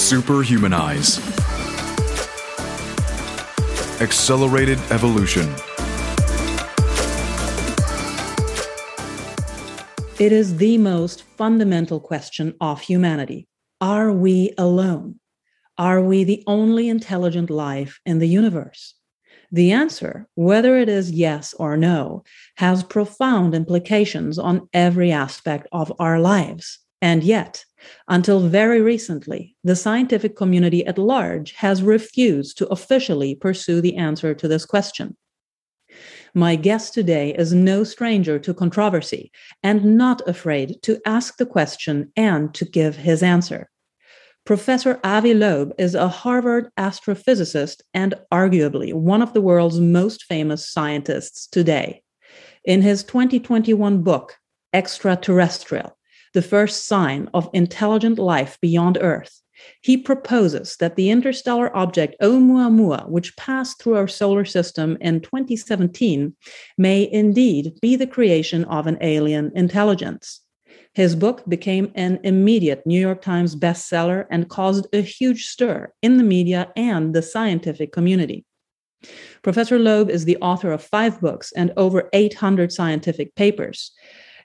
Superhumanize. Accelerated Evolution. It is the most fundamental question of humanity. Are we alone? Are we the only intelligent life in the universe? The answer, whether it is yes or no, has profound implications on every aspect of our lives. And yet, until very recently, the scientific community at large has refused to officially pursue the answer to this question. My guest today is no stranger to controversy and not afraid to ask the question and to give his answer. Professor Avi Loeb is a Harvard astrophysicist and arguably one of the world's most famous scientists today. In his 2021 book, Extraterrestrial the first sign of intelligent life beyond Earth, he proposes that the interstellar object Oumuamua, which passed through our solar system in 2017, may indeed be the creation of an alien intelligence. His book became an immediate New York Times bestseller and caused a huge stir in the media and the scientific community. Professor Loeb is the author of five books and over 800 scientific papers.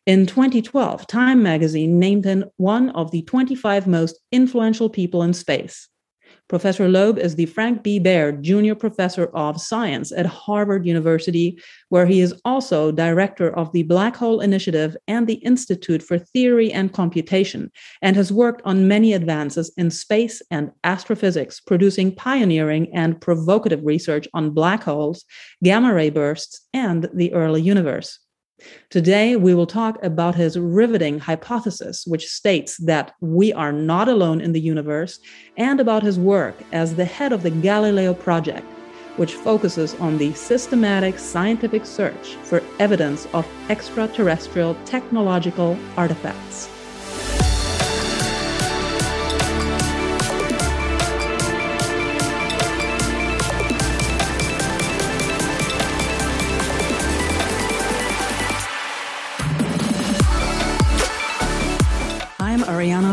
In 2012, Time magazine named him one of the 25 most influential people in space. Professor Loeb is the Frank B. Baird Junior Professor of Science at Harvard University, where he is also director of the Black Hole Initiative and the Institute for Theory and Computation, and has worked on many advances in space and astrophysics, producing pioneering and provocative research on black holes, gamma ray bursts, and the early universe. Today, we will talk about his riveting hypothesis, which states that we are not alone in the universe, and about his work as the head of the Galileo Project, which focuses on the systematic scientific search for evidence of extraterrestrial technological artifacts.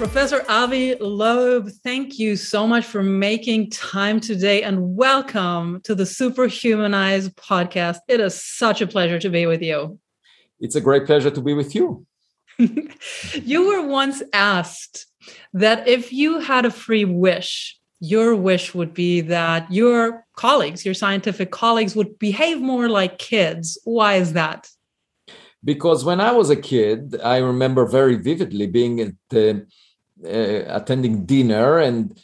Professor Avi Loeb, thank you so much for making time today and welcome to the Superhumanize podcast. It is such a pleasure to be with you. It's a great pleasure to be with you. you were once asked that if you had a free wish, your wish would be that your colleagues, your scientific colleagues, would behave more like kids. Why is that? Because when I was a kid, I remember very vividly being at the uh, attending dinner and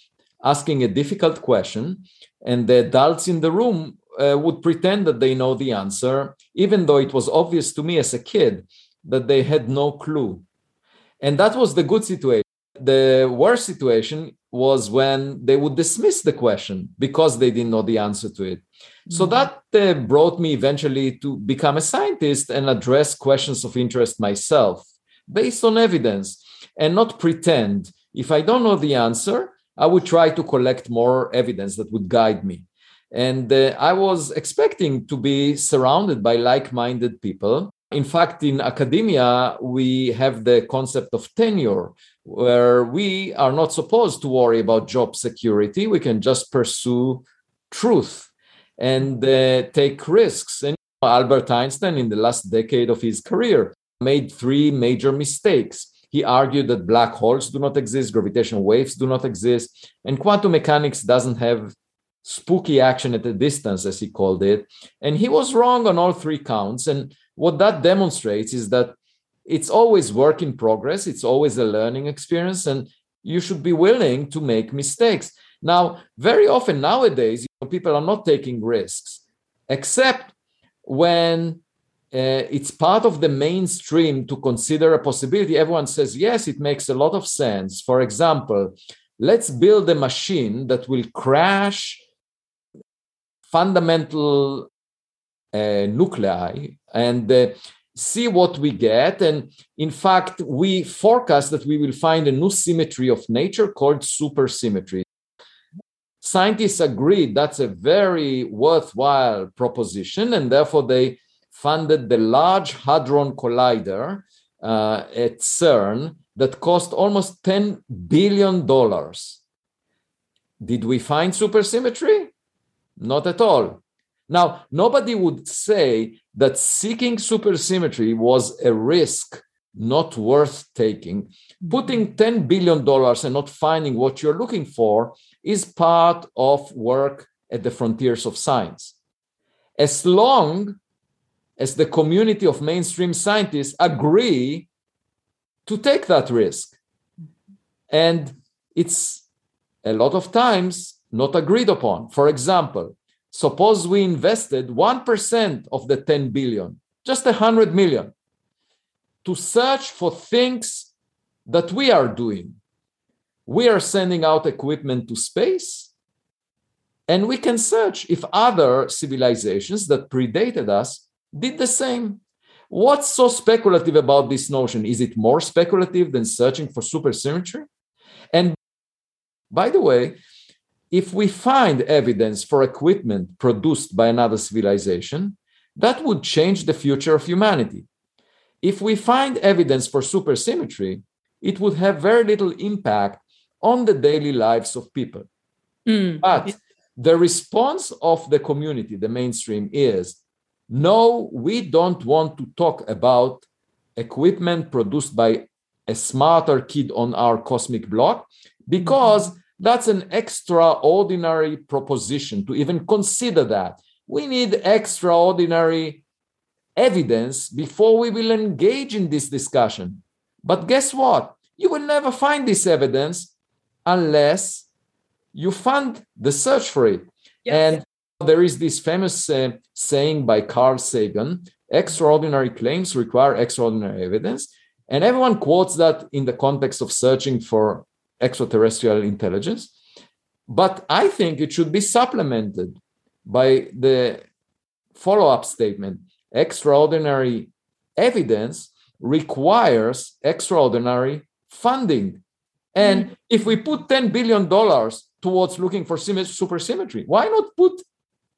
asking a difficult question, and the adults in the room uh, would pretend that they know the answer, even though it was obvious to me as a kid that they had no clue. And that was the good situation. The worst situation was when they would dismiss the question because they didn't know the answer to it. Mm-hmm. So that uh, brought me eventually to become a scientist and address questions of interest myself based on evidence and not pretend. If I don't know the answer, I would try to collect more evidence that would guide me. And uh, I was expecting to be surrounded by like minded people. In fact, in academia, we have the concept of tenure, where we are not supposed to worry about job security. We can just pursue truth and uh, take risks. And Albert Einstein, in the last decade of his career, made three major mistakes. He argued that black holes do not exist, gravitational waves do not exist, and quantum mechanics doesn't have spooky action at a distance, as he called it. And he was wrong on all three counts. And what that demonstrates is that it's always work in progress, it's always a learning experience, and you should be willing to make mistakes. Now, very often nowadays, you know, people are not taking risks, except when uh, it's part of the mainstream to consider a possibility. Everyone says, yes, it makes a lot of sense. For example, let's build a machine that will crash fundamental uh, nuclei and uh, see what we get. And in fact, we forecast that we will find a new symmetry of nature called supersymmetry. Scientists agreed that's a very worthwhile proposition, and therefore they funded the Large Hadron Collider uh, at CERN that cost almost $10 billion. Did we find supersymmetry? Not at all. Now, nobody would say that seeking supersymmetry was a risk not worth taking. Putting $10 billion and not finding what you're looking for is part of work at the frontiers of science. As long as the community of mainstream scientists agree to take that risk. And it's a lot of times not agreed upon. For example, suppose we invested 1% of the 10 billion, just 100 million, to search for things that we are doing. We are sending out equipment to space, and we can search if other civilizations that predated us did the same. What's so speculative about this notion? Is it more speculative than searching for supersymmetry? And by the way, if we find evidence for equipment produced by another civilization, that would change the future of humanity. If we find evidence for supersymmetry, it would have very little impact on the daily lives of people. Mm. But the response of the community, the mainstream, is no, we don't want to talk about equipment produced by a smarter kid on our cosmic block because that's an extraordinary proposition to even consider that. We need extraordinary evidence before we will engage in this discussion. But guess what? You will never find this evidence unless you fund the search for it. Yes. And there is this famous uh, saying by Carl Sagan extraordinary claims require extraordinary evidence. And everyone quotes that in the context of searching for extraterrestrial intelligence. But I think it should be supplemented by the follow up statement extraordinary evidence requires extraordinary funding. And mm-hmm. if we put $10 billion towards looking for supersymmetry, why not put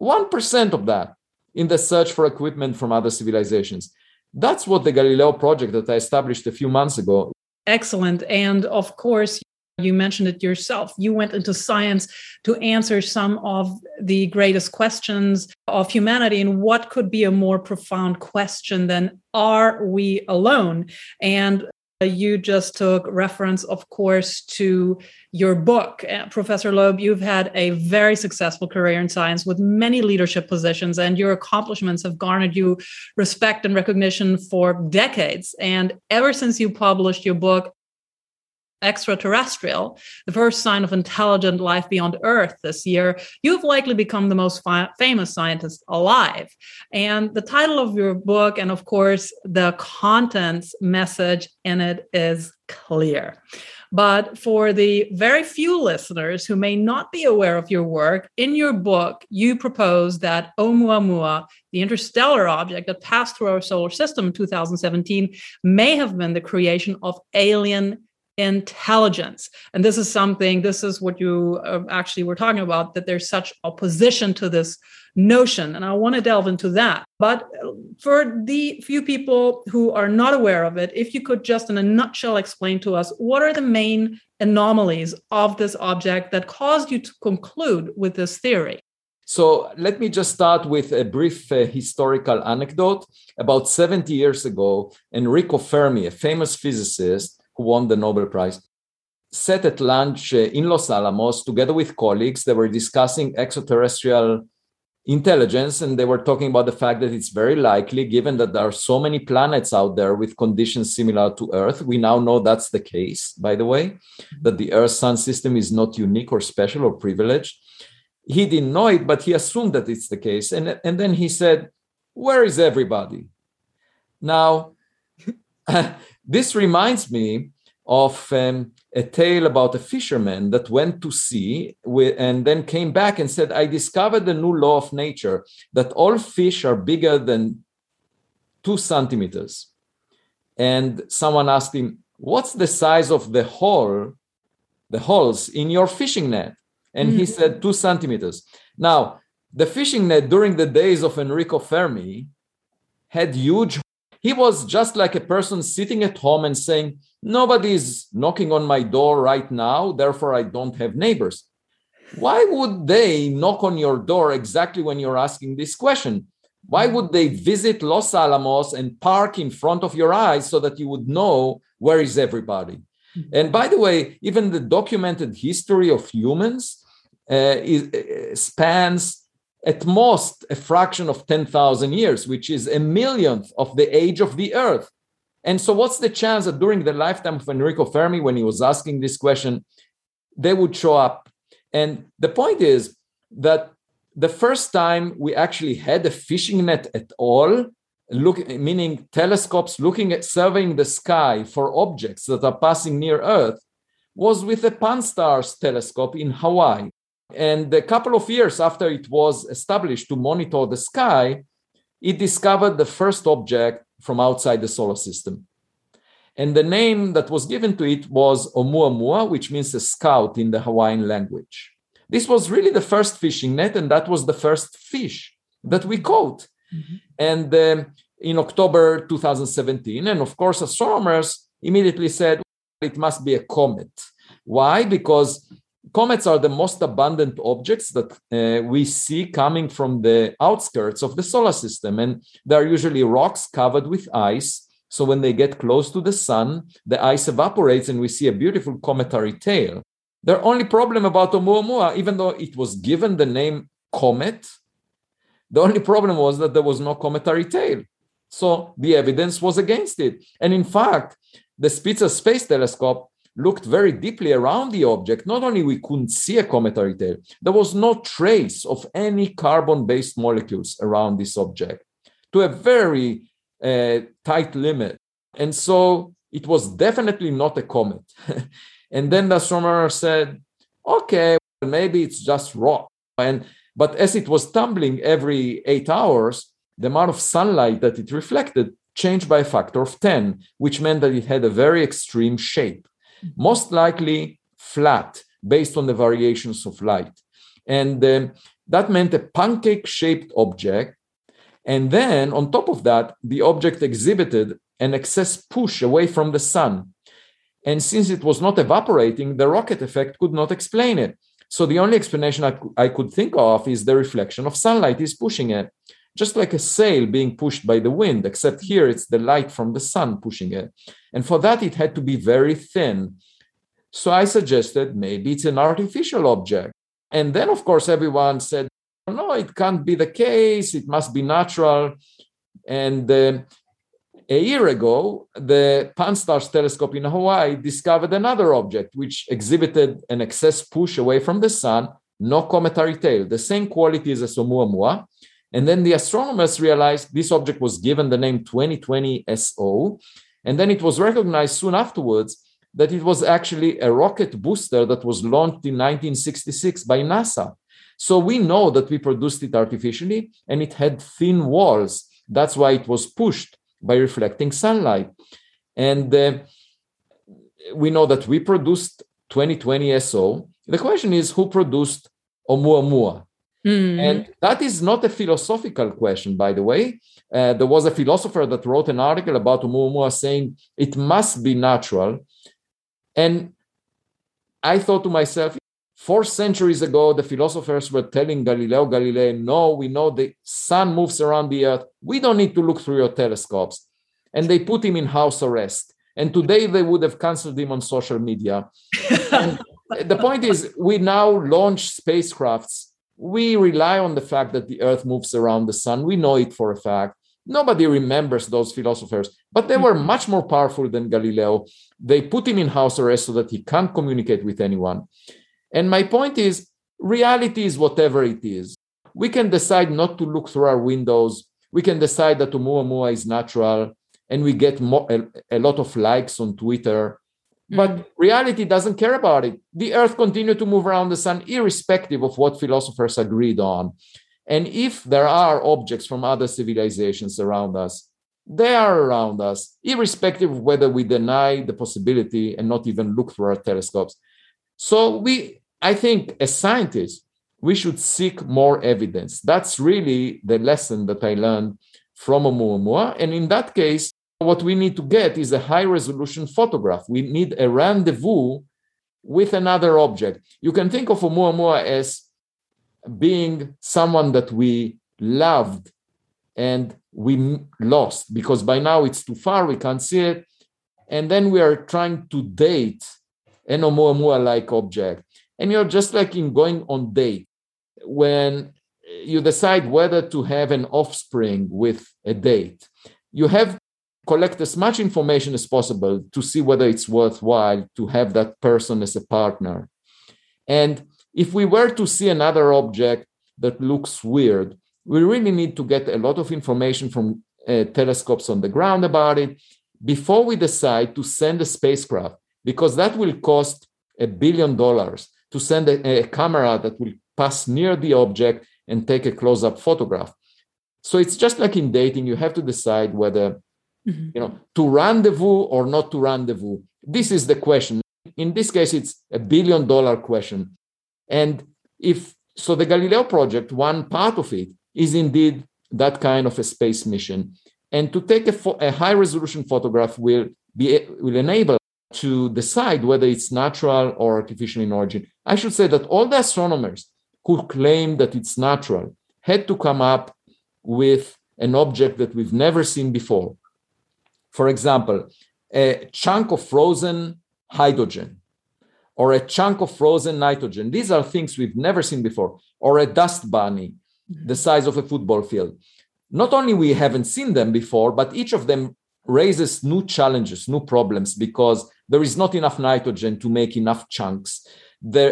1% of that in the search for equipment from other civilizations. That's what the Galileo project that I established a few months ago. Excellent. And of course, you mentioned it yourself. You went into science to answer some of the greatest questions of humanity. And what could be a more profound question than are we alone? And you just took reference, of course, to your book. Uh, Professor Loeb, you've had a very successful career in science with many leadership positions, and your accomplishments have garnered you respect and recognition for decades. And ever since you published your book, extraterrestrial, the first sign of intelligent life beyond Earth this year, you've likely become the most fi- famous scientist alive. And the title of your book, and of course, the contents message in it is clear. But for the very few listeners who may not be aware of your work, in your book, you propose that Oumuamua, the interstellar object that passed through our solar system in 2017, may have been the creation of alien intelligence. And this is something this is what you uh, actually were talking about that there's such opposition to this notion. And i want to delve into that. But for the few people who are not aware of it if you could just in a nutshell explain to us what are the main anomalies of this object that caused you to conclude with this theory? So let me just start with a brief uh, historical anecdote. About 70 years ago, Enrico Fermi, a famous physicist, who won the Nobel Prize, sat at lunch uh, in Los Alamos together with colleagues. They were discussing extraterrestrial intelligence and they were talking about the fact that it's very likely, given that there are so many planets out there with conditions similar to Earth. We now know that's the case, by the way, that the Earth Sun system is not unique or special or privileged. He didn't know it, but he assumed that it's the case. And, and then he said, Where is everybody? Now, this reminds me of um, a tale about a fisherman that went to sea with, and then came back and said, I discovered a new law of nature that all fish are bigger than two centimeters. And someone asked him, What's the size of the hole, the holes in your fishing net? And mm-hmm. he said, Two centimeters. Now, the fishing net during the days of Enrico Fermi had huge he was just like a person sitting at home and saying, Nobody's knocking on my door right now, therefore I don't have neighbors. Why would they knock on your door exactly when you're asking this question? Why would they visit Los Alamos and park in front of your eyes so that you would know where is everybody? And by the way, even the documented history of humans uh, is, uh, spans at most a fraction of 10,000 years, which is a millionth of the age of the earth. And so, what's the chance that during the lifetime of Enrico Fermi, when he was asking this question, they would show up? And the point is that the first time we actually had a fishing net at all, look, meaning telescopes looking at surveying the sky for objects that are passing near Earth, was with the Pan-STARRS telescope in Hawaii. And a couple of years after it was established to monitor the sky, it discovered the first object from outside the solar system. And the name that was given to it was Oumuamua, which means a scout in the Hawaiian language. This was really the first fishing net, and that was the first fish that we caught. Mm-hmm. And um, in October 2017, and of course, astronomers immediately said it must be a comet. Why? Because comets are the most abundant objects that uh, we see coming from the outskirts of the solar system. And they're usually rocks covered with ice. So when they get close to the sun, the ice evaporates and we see a beautiful cometary tail. The only problem about Oumuamua, even though it was given the name comet, the only problem was that there was no cometary tail. So the evidence was against it. And in fact, the Spitzer Space Telescope looked very deeply around the object, not only we couldn't see a cometary tail, there was no trace of any carbon-based molecules around this object to a very uh, tight limit. And so it was definitely not a comet. and then the astronomer said, okay, maybe it's just rock. And but as it was tumbling every eight hours, the amount of sunlight that it reflected changed by a factor of 10, which meant that it had a very extreme shape most likely flat based on the variations of light. And um, that meant a pancake shaped object. And then on top of that, the object exhibited an excess push away from the sun. And since it was not evaporating, the rocket effect could not explain it. So the only explanation I, I could think of is the reflection of sunlight is pushing it just like a sail being pushed by the wind, except here it's the light from the sun pushing it. And for that, it had to be very thin. So I suggested maybe it's an artificial object. And then, of course, everyone said, no, it can't be the case. It must be natural. And uh, a year ago, the Pan-STARRS telescope in Hawaii discovered another object which exhibited an excess push away from the sun, no cometary tail, the same quality as a Oumuamua, and then the astronomers realized this object was given the name 2020 SO. And then it was recognized soon afterwards that it was actually a rocket booster that was launched in 1966 by NASA. So we know that we produced it artificially and it had thin walls. That's why it was pushed by reflecting sunlight. And uh, we know that we produced 2020 SO. The question is who produced Oumuamua? Mm. And that is not a philosophical question, by the way. Uh, there was a philosopher that wrote an article about Oumuamua saying it must be natural. And I thought to myself, four centuries ago, the philosophers were telling Galileo Galilei, no, we know the sun moves around the earth. We don't need to look through your telescopes. And they put him in house arrest. And today they would have canceled him on social media. the point is, we now launch spacecrafts we rely on the fact that the earth moves around the sun. We know it for a fact. Nobody remembers those philosophers, but they were much more powerful than Galileo. They put him in house arrest so that he can't communicate with anyone. And my point is reality is whatever it is. We can decide not to look through our windows. We can decide that Oumuamua is natural. and we get a, a lot of likes on Twitter. But Mm. reality doesn't care about it. The earth continues to move around the sun, irrespective of what philosophers agreed on. And if there are objects from other civilizations around us, they are around us, irrespective of whether we deny the possibility and not even look through our telescopes. So we, I think, as scientists, we should seek more evidence. That's really the lesson that I learned from Oumuamua. And in that case, what we need to get is a high resolution photograph. We need a rendezvous with another object. You can think of Oumuamua as being someone that we loved and we lost because by now it's too far, we can't see it. And then we are trying to date an Oumuamua like object. And you're just like in going on date when you decide whether to have an offspring with a date. You have collect as much information as possible to see whether it's worthwhile to have that person as a partner. And if we were to see another object that looks weird, we really need to get a lot of information from uh, telescopes on the ground about it before we decide to send a spacecraft, because that will cost a billion dollars to send a, a camera that will pass near the object and take a close up photograph. So it's just like in dating, you have to decide whether Mhm. you know to rendezvous or not to rendezvous. This is the question. In this case it's a billion dollar question. And if so the galileo project one part of it is indeed that kind of a space mission. And to take a, pho- a high resolution photograph will be will enable to decide whether it's natural or artificial in origin. I should say that all the astronomers who claim that it's natural had to come up with an object that we've never seen before for example, a chunk of frozen hydrogen or a chunk of frozen nitrogen. These are things we've never seen before, or a dust bunny the size of a football field. Not only we haven't seen them before, but each of them raises new challenges, new problems because there is not enough nitrogen to make enough chunks. The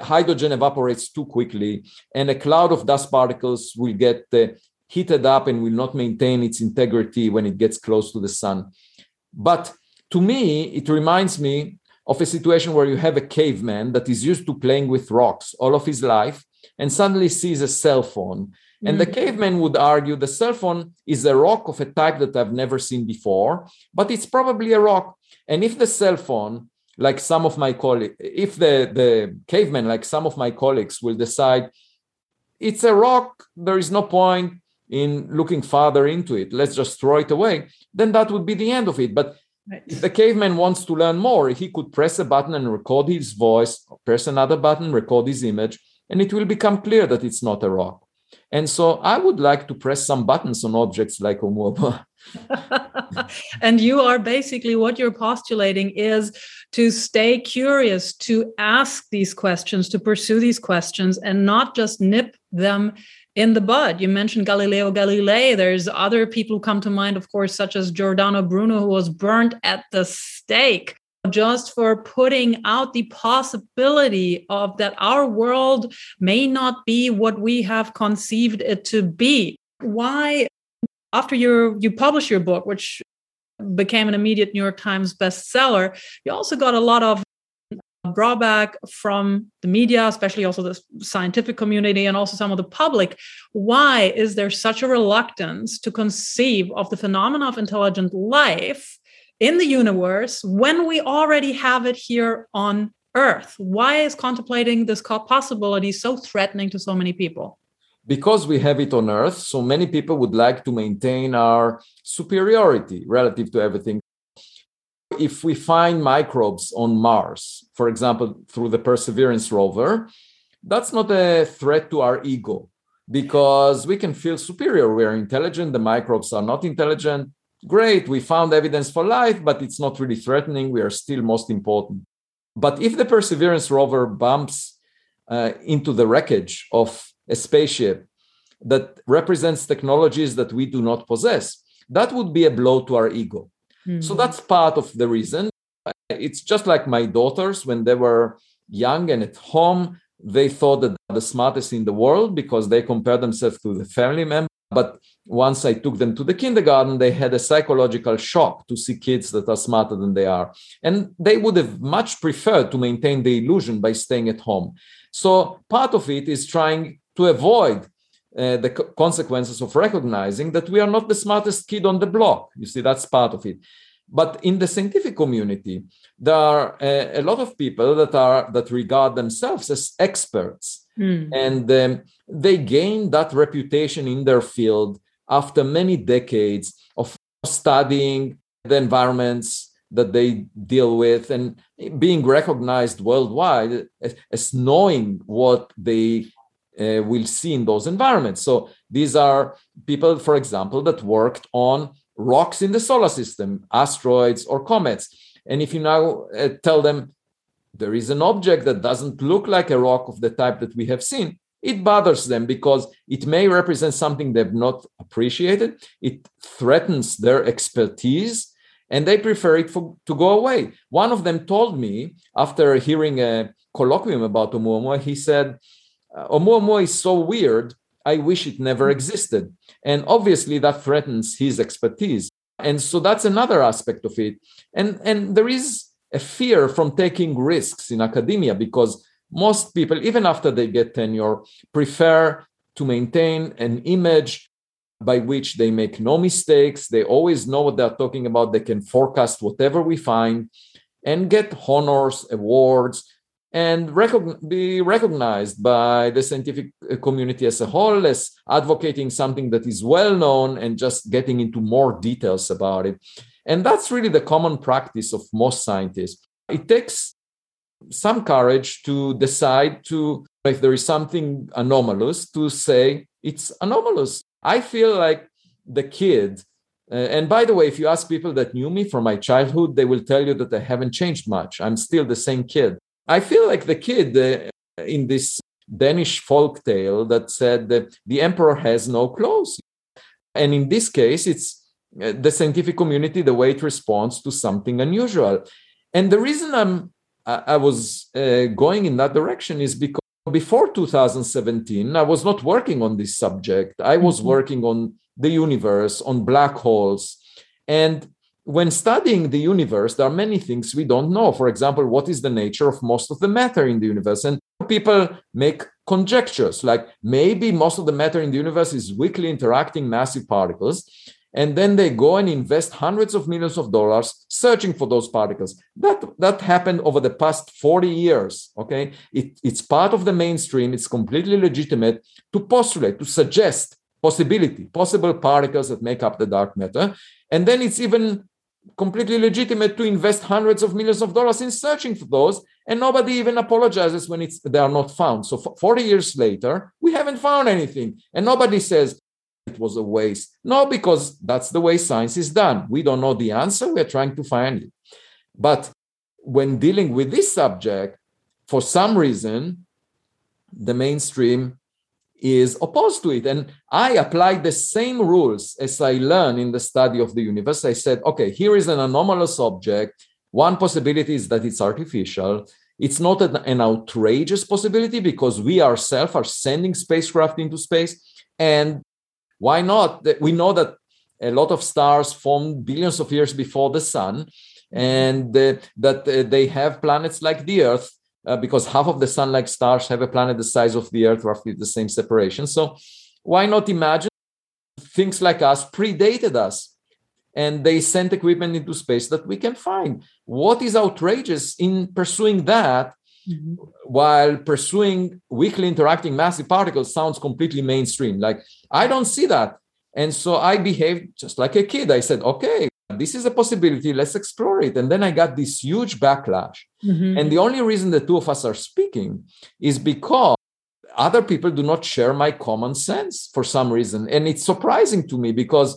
uh, hydrogen evaporates too quickly, and a cloud of dust particles will get uh, heated up and will not maintain its integrity when it gets close to the sun. But to me, it reminds me of a situation where you have a caveman that is used to playing with rocks all of his life and suddenly sees a cell phone. And the mm. caveman would argue the cell phone is a rock of a type that I've never seen before, but it's probably a rock. And if the cell phone, like some of my colleagues, if the, the caveman, like some of my colleagues, will decide it's a rock, there is no point in looking farther into it, let's just throw it away, then that would be the end of it. But Right. if the caveman wants to learn more, he could press a button and record his voice, press another button, record his image, and it will become clear that it's not a rock. And so I would like to press some buttons on objects like Oumuamua. and you are basically what you're postulating is to stay curious, to ask these questions, to pursue these questions, and not just nip them in the bud. You mentioned Galileo Galilei. There's other people who come to mind, of course, such as Giordano Bruno, who was burnt at the stake just for putting out the possibility of that our world may not be what we have conceived it to be. Why, after you you publish your book, which became an immediate New York Times bestseller, you also got a lot of drawback from the media, especially also the scientific community and also some of the public. Why is there such a reluctance to conceive of the phenomena of intelligent life in the universe when we already have it here on Earth? Why is contemplating this possibility so threatening to so many people? Because we have it on Earth, so many people would like to maintain our superiority relative to everything if we find microbes on Mars, for example, through the Perseverance rover, that's not a threat to our ego because we can feel superior. We're intelligent, the microbes are not intelligent. Great, we found evidence for life, but it's not really threatening. We are still most important. But if the Perseverance rover bumps uh, into the wreckage of a spaceship that represents technologies that we do not possess, that would be a blow to our ego. Hmm. So that's part of the reason. It's just like my daughters when they were young and at home, they thought that they're the smartest in the world because they compare themselves to the family members But once I took them to the kindergarten, they had a psychological shock to see kids that are smarter than they are. And they would have much preferred to maintain the illusion by staying at home. So part of it is trying to avoid uh, the co- consequences of recognizing that we are not the smartest kid on the block. You see, that's part of it. But in the scientific community, there are uh, a lot of people that are that regard themselves as experts, mm. and um, they gain that reputation in their field after many decades of studying the environments that they deal with and being recognized worldwide as, as knowing what they uh, will see in those environments. So these are people, for example, that worked on rocks in the solar system, asteroids or comets. And if you now uh, tell them there is an object that doesn't look like a rock of the type that we have seen, it bothers them because it may represent something they've not appreciated. It threatens their expertise and they prefer it for, to go away. One of them told me after hearing a colloquium about Oumuamua, he said, Uh, Oumuamua is so weird, I wish it never mm-hmm. existed. And obviously that threatens his expertise. And so that's another aspect of it. And, and there is a fear from taking risks in academia because most people, even after they get tenure, prefer to maintain an image by which they make no mistakes. They always know what they're talking about. They can forecast whatever we find and get honors, awards, and be recognized by the scientific uh, community as a whole as advocating something that is well known and just getting into more details about it. And that's really the common practice of most scientists. It takes some courage to decide to, if there is something anomalous, to say it's anomalous. I feel like the kid uh, and by the way, if you ask people that knew me from my childhood, they will tell you that I haven't changed much. I'm still the same kid. I feel like the kid uh, in this Danish folk tale that said that the emperor has no clothes. And in this case, it's uh, the scientific community, the way it responds to something unusual. And the reason I'm I was uh, going in that direction is because before 2017, I was not working on this subject. I was mm-hmm. working on the universe, on black holes. And when studying the universe, there are many things we don't know. For example, what is the nature of most of the matter in the universe? And people make conjectures like maybe most of the matter in the universe is weakly interacting massive particles. And then they go and invest hundreds of millions of dollars searching for those particles. That, that happened over the past 40 years. Okay. It, it's part of the mainstream. It's completely legitimate to postulate, to suggest possibility, possible particles that make up the dark matter. And then it's even completely legitimate to invest hundreds of millions of dollars in searching for those and nobody even apologizes when it's they are not found. So 40 years later we haven't found anything and nobody says it was a waste. No because that's the way science is done. We don't know the answer. We're trying to find it. But when dealing with this subject for some reason the mainstream is opposed to it. And I applied the same rules as I learned in the study of the universe. I said, okay, here is an anomalous object. One possibility is that it's artificial. It's not an, outrageous possibility because we ourselves are sending spacecraft into space. And why not? We know that a lot of stars formed billions of years before the sun, and uh, that uh, they have planets like the Earth uh, because half of the sun-like stars have a planet the size of the Earth, roughly the same separation. So why not imagine things like us predated us and they sent equipment into space that we can find. What is outrageous in pursuing that mm-hmm. while pursuing weakly interacting massive particles sounds completely mainstream? Like, I don't see that. And so I behaved just like a kid. I said, okay, this is a possibility. Let's explore it. And then i got this huge backlash. Mm-hmm. and the only reason the two of us are speaking is because other people do not share my common sense for some reason. And it's surprising to me because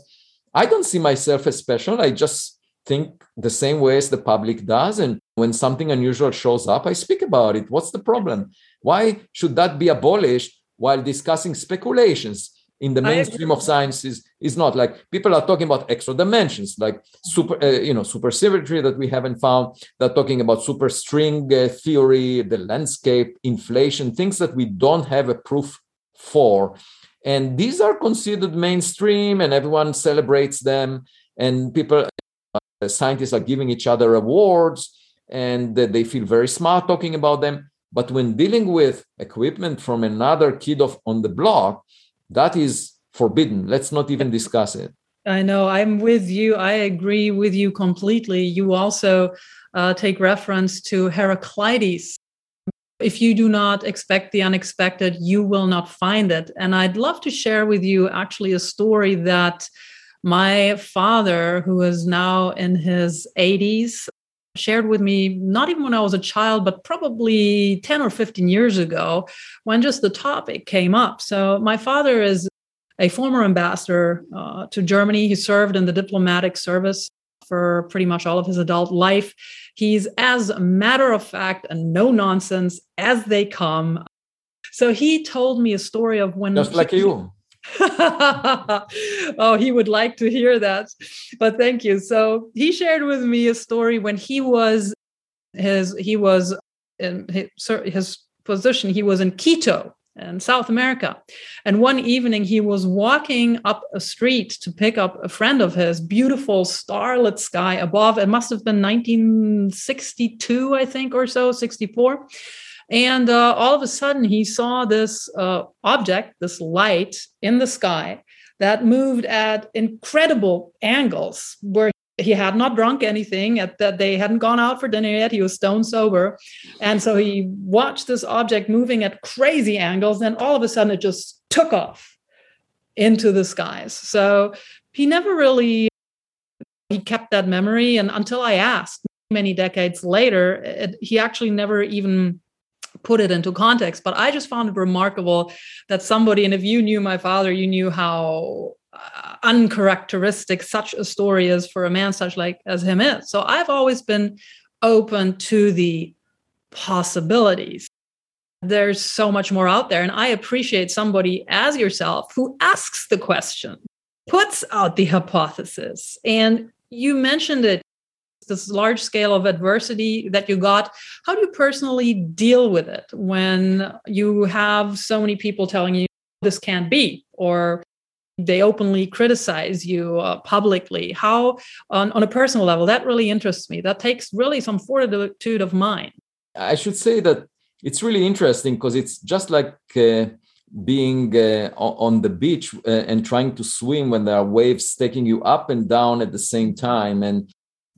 i don't see myself as special. I just think the same way as the public does. And when something unusual shows up i speak about it. What's the problem? Why should that be abolished while discussing speculations in the mainstream of science is, is not like people are talking about extra dimensions like super uh, you know supersymmetry that we haven't found they're talking about superstring uh, theory the landscape inflation things that we don't have a proof for And these are considered mainstream and everyone celebrates them. And people, uh, scientists are giving each other awards and they feel very smart talking about them. But when dealing with equipment from another kid of, on the block, that is forbidden. Let's not even discuss it. I know. I'm with you. I agree with you completely. You also uh, take reference to Heraclitus. If you do not expect the unexpected, you will not find it. And I'd love to share with you actually a story that my father, who is now in his 80s, shared with me, not even when I was a child, but probably 10 or 15 years ago, when just the topic came up. So, my father is a former ambassador uh, to Germany. He served in the diplomatic service for pretty much all of his adult life. He's as a matter of fact and no nonsense as they come. So he told me a story of when just like you. oh, he would like to hear that. But thank you. So he shared with me a story when he was his he was in his, position. He was in Quito in South America. And one evening he was walking up a street to pick up a friend of his, beautiful starlit sky above. It must have been 1962, I think, or so, 64. And uh, all of a sudden, he saw this uh, object, this light in the sky that moved at incredible angles where he had not drunk anything at that they hadn't gone out for dinner yet. He was stone sober. And so he watched this object moving at crazy angles then all of a sudden it just took off into the skies. So he never really he kept that memory and until i asked many decades later it, he actually never even put it into context. But I just found it remarkable that somebody, and if you knew my father, you knew how uh, uncharacteristic such a story is for a man such like as him is. So I've always been open to the possibilities. There's so much more out there. And I appreciate somebody as yourself who asks the question, puts out the hypothesis. And you mentioned it this large scale of adversity that you got how do you personally deal with it when you have so many people telling you this can't be or they openly criticize you uh, publicly? How on, on a personal level that really interests me. That takes really some fortitude of mind. I should say that it's really interesting because it's just like uh, being uh, on the beach uh, and trying to swim when there are waves taking you up and down at the same time. And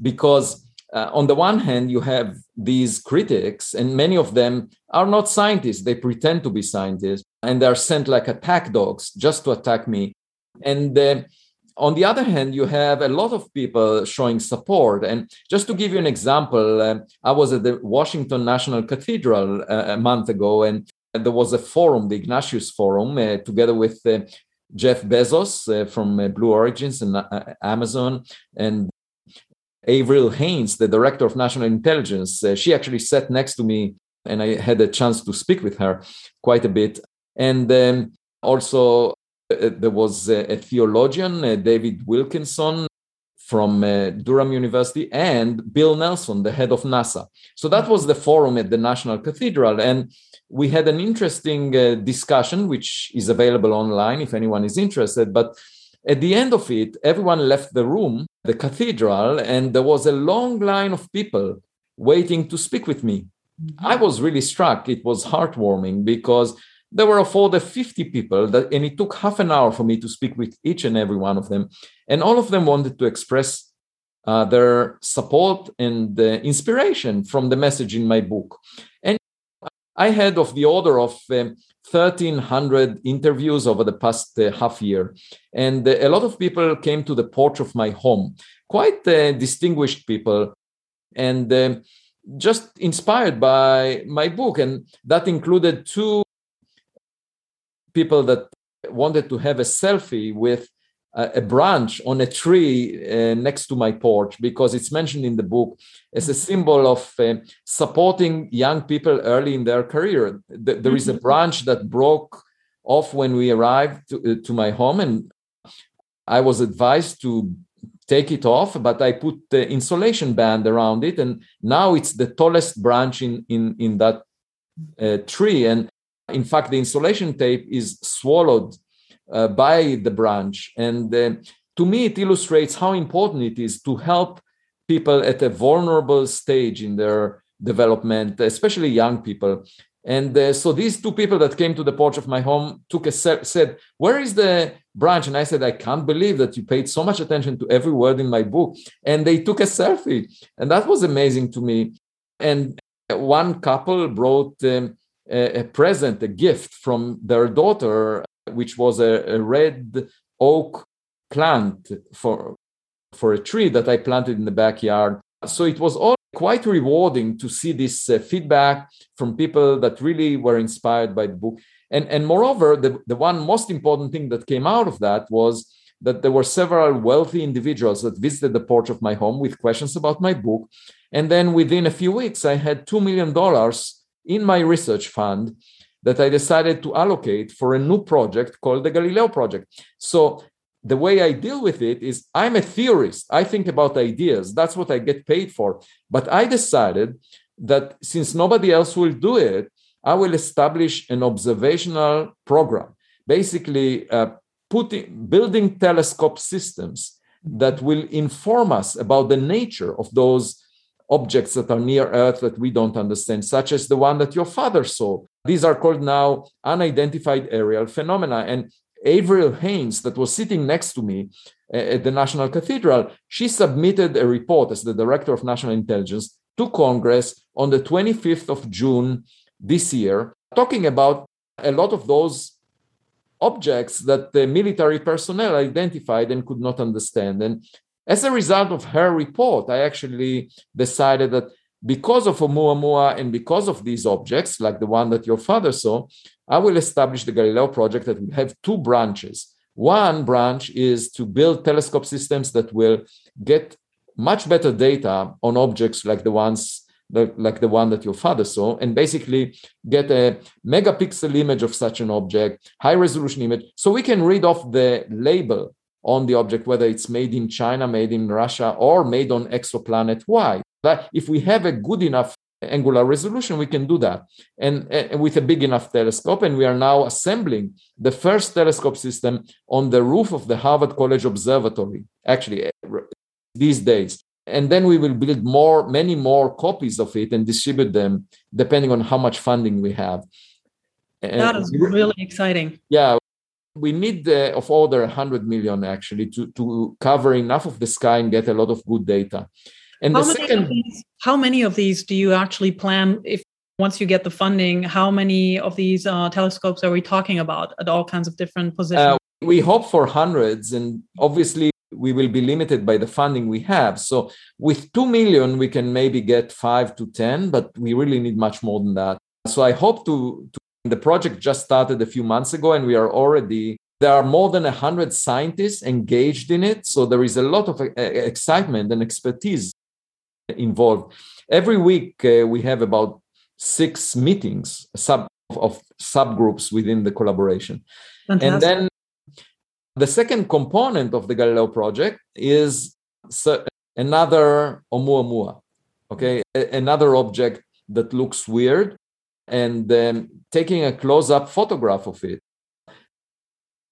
because uh, on the one hand you have these critics and many of them are not scientists. They pretend to be scientists and they're sent like attack dogs just to attack me. And uh, on the other hand you have a lot of people showing support. And just to give you an example uh, i was at the washington national cathedral uh, a month ago and there was a forum the ignatius forum uh, together with uh, jeff bezos from blue origins and amazon. And Avril Haines, the director of national intelligence, uh, she actually sat next to me and I had a chance to speak with her quite a bit. And then also, uh, there was a, a theologian, uh, David Wilkinson from uh, Durham University, and Bill Nelson, the head of NASA. So that was the forum at the National Cathedral. And we had an interesting uh, discussion, which is available online if anyone is interested. But at the end of it, everyone left the room, the cathedral, and there was a long line of people waiting to speak with me. Mm-hmm. I was really struck. It was heartwarming because there were all the 50 people that, and it took half an hour for me to speak with each and every one of them. And all of them wanted to express uh, their support and uh, inspiration from the message in my book. And I had of the order of um, 1,300 interviews over the past uh, half year. And uh, a lot of people came to the porch of my home, quite uh, distinguished people, and um, just inspired by my book. And that included two people that wanted to have a selfie with a branch on a tree uh, next to my porch because it's mentioned in the book as a symbol of uh, supporting young people early in their career. There is a mm-hmm. branch that broke off when we arrived to, uh, to my home, and I was advised to take it off, but I put the insulation band around it, and now it's the tallest branch in in in that uh, tree. And in fact, the insulation tape is swallowed uh, by the branch. And uh, to me, it illustrates how important it is to help people at a vulnerable stage in their development, especially young people. And uh, so these two people that came to the porch of my home took a se- said, "Where is the branch?" And I said, "I can't believe that you paid so much attention to every word in my book." And they took a selfie, and that was amazing to me. And one couple brought um, a, a, present, a gift from their daughter, which was a, a red oak plant for for a tree that I planted in the backyard. So it was all quite rewarding to see this uh, feedback from people that really were inspired by the book. And, and moreover, the, the one most important thing that came out of that was that there were several wealthy individuals that visited the porch of my home with questions about my book. And then within a few weeks, I had $2 million in my research fund that I decided to allocate for a new project called the Galileo Project. So the way I deal with it is I'm a theorist. I think about ideas. That's what I get paid for. But I decided that since nobody else will do it, I will establish an observational program, basically uh, putting building telescope systems that will inform us about the nature of those objects that are near Earth that we don't understand, such as the one that your father saw. These are called now unidentified aerial phenomena. And Avril Haines, that was sitting next to me uh, at the National Cathedral, she submitted a report as the Director of National Intelligence to Congress on the 25th of June this year, talking about a lot of those objects that the military personnel identified and could not understand. And as a result of her report, I actually decided that because of Oumuamua and because of these objects, like the one that your father saw, I will establish the Galileo project that will have two branches. One branch is to build telescope systems that will get much better data on objects like the ones like the one that your father saw, and basically get a megapixel image of such an object, high resolution image, so we can read off the label on the object, whether it's made in China, made in Russia, or made on exoplanet Y. That if we have a good enough angular resolution, we can do that. And, and, with a big enough telescope, and we are now assembling the first telescope system on the roof of the Harvard College Observatory, actually, these days. And then we will build more, many more copies of it and distribute them depending on how much funding we have. That is really exciting. Yeah, we need uh, of order 100 million actually to, to cover enough of the sky and get a lot of good data. And how the second, these, how many of these do you actually plan if once you get the funding? How many of these uh, telescopes are we talking about at all kinds of different positions? Uh, we hope for hundreds, and obviously we will be limited by the funding we have. So with two million, we can maybe get five to ten, but we really need much more than that. So I hope to, to the project just started a few months ago, and we are already there are more than 100 scientists engaged in it so there is a lot of uh, excitement and expertise involved. Every week uh, we have about six meetings sub of subgroups within the collaboration. Fantastic. And then the second component of the Galileo project is another Oumuamua, okay, another object that looks weird, and then taking a close-up photograph of it.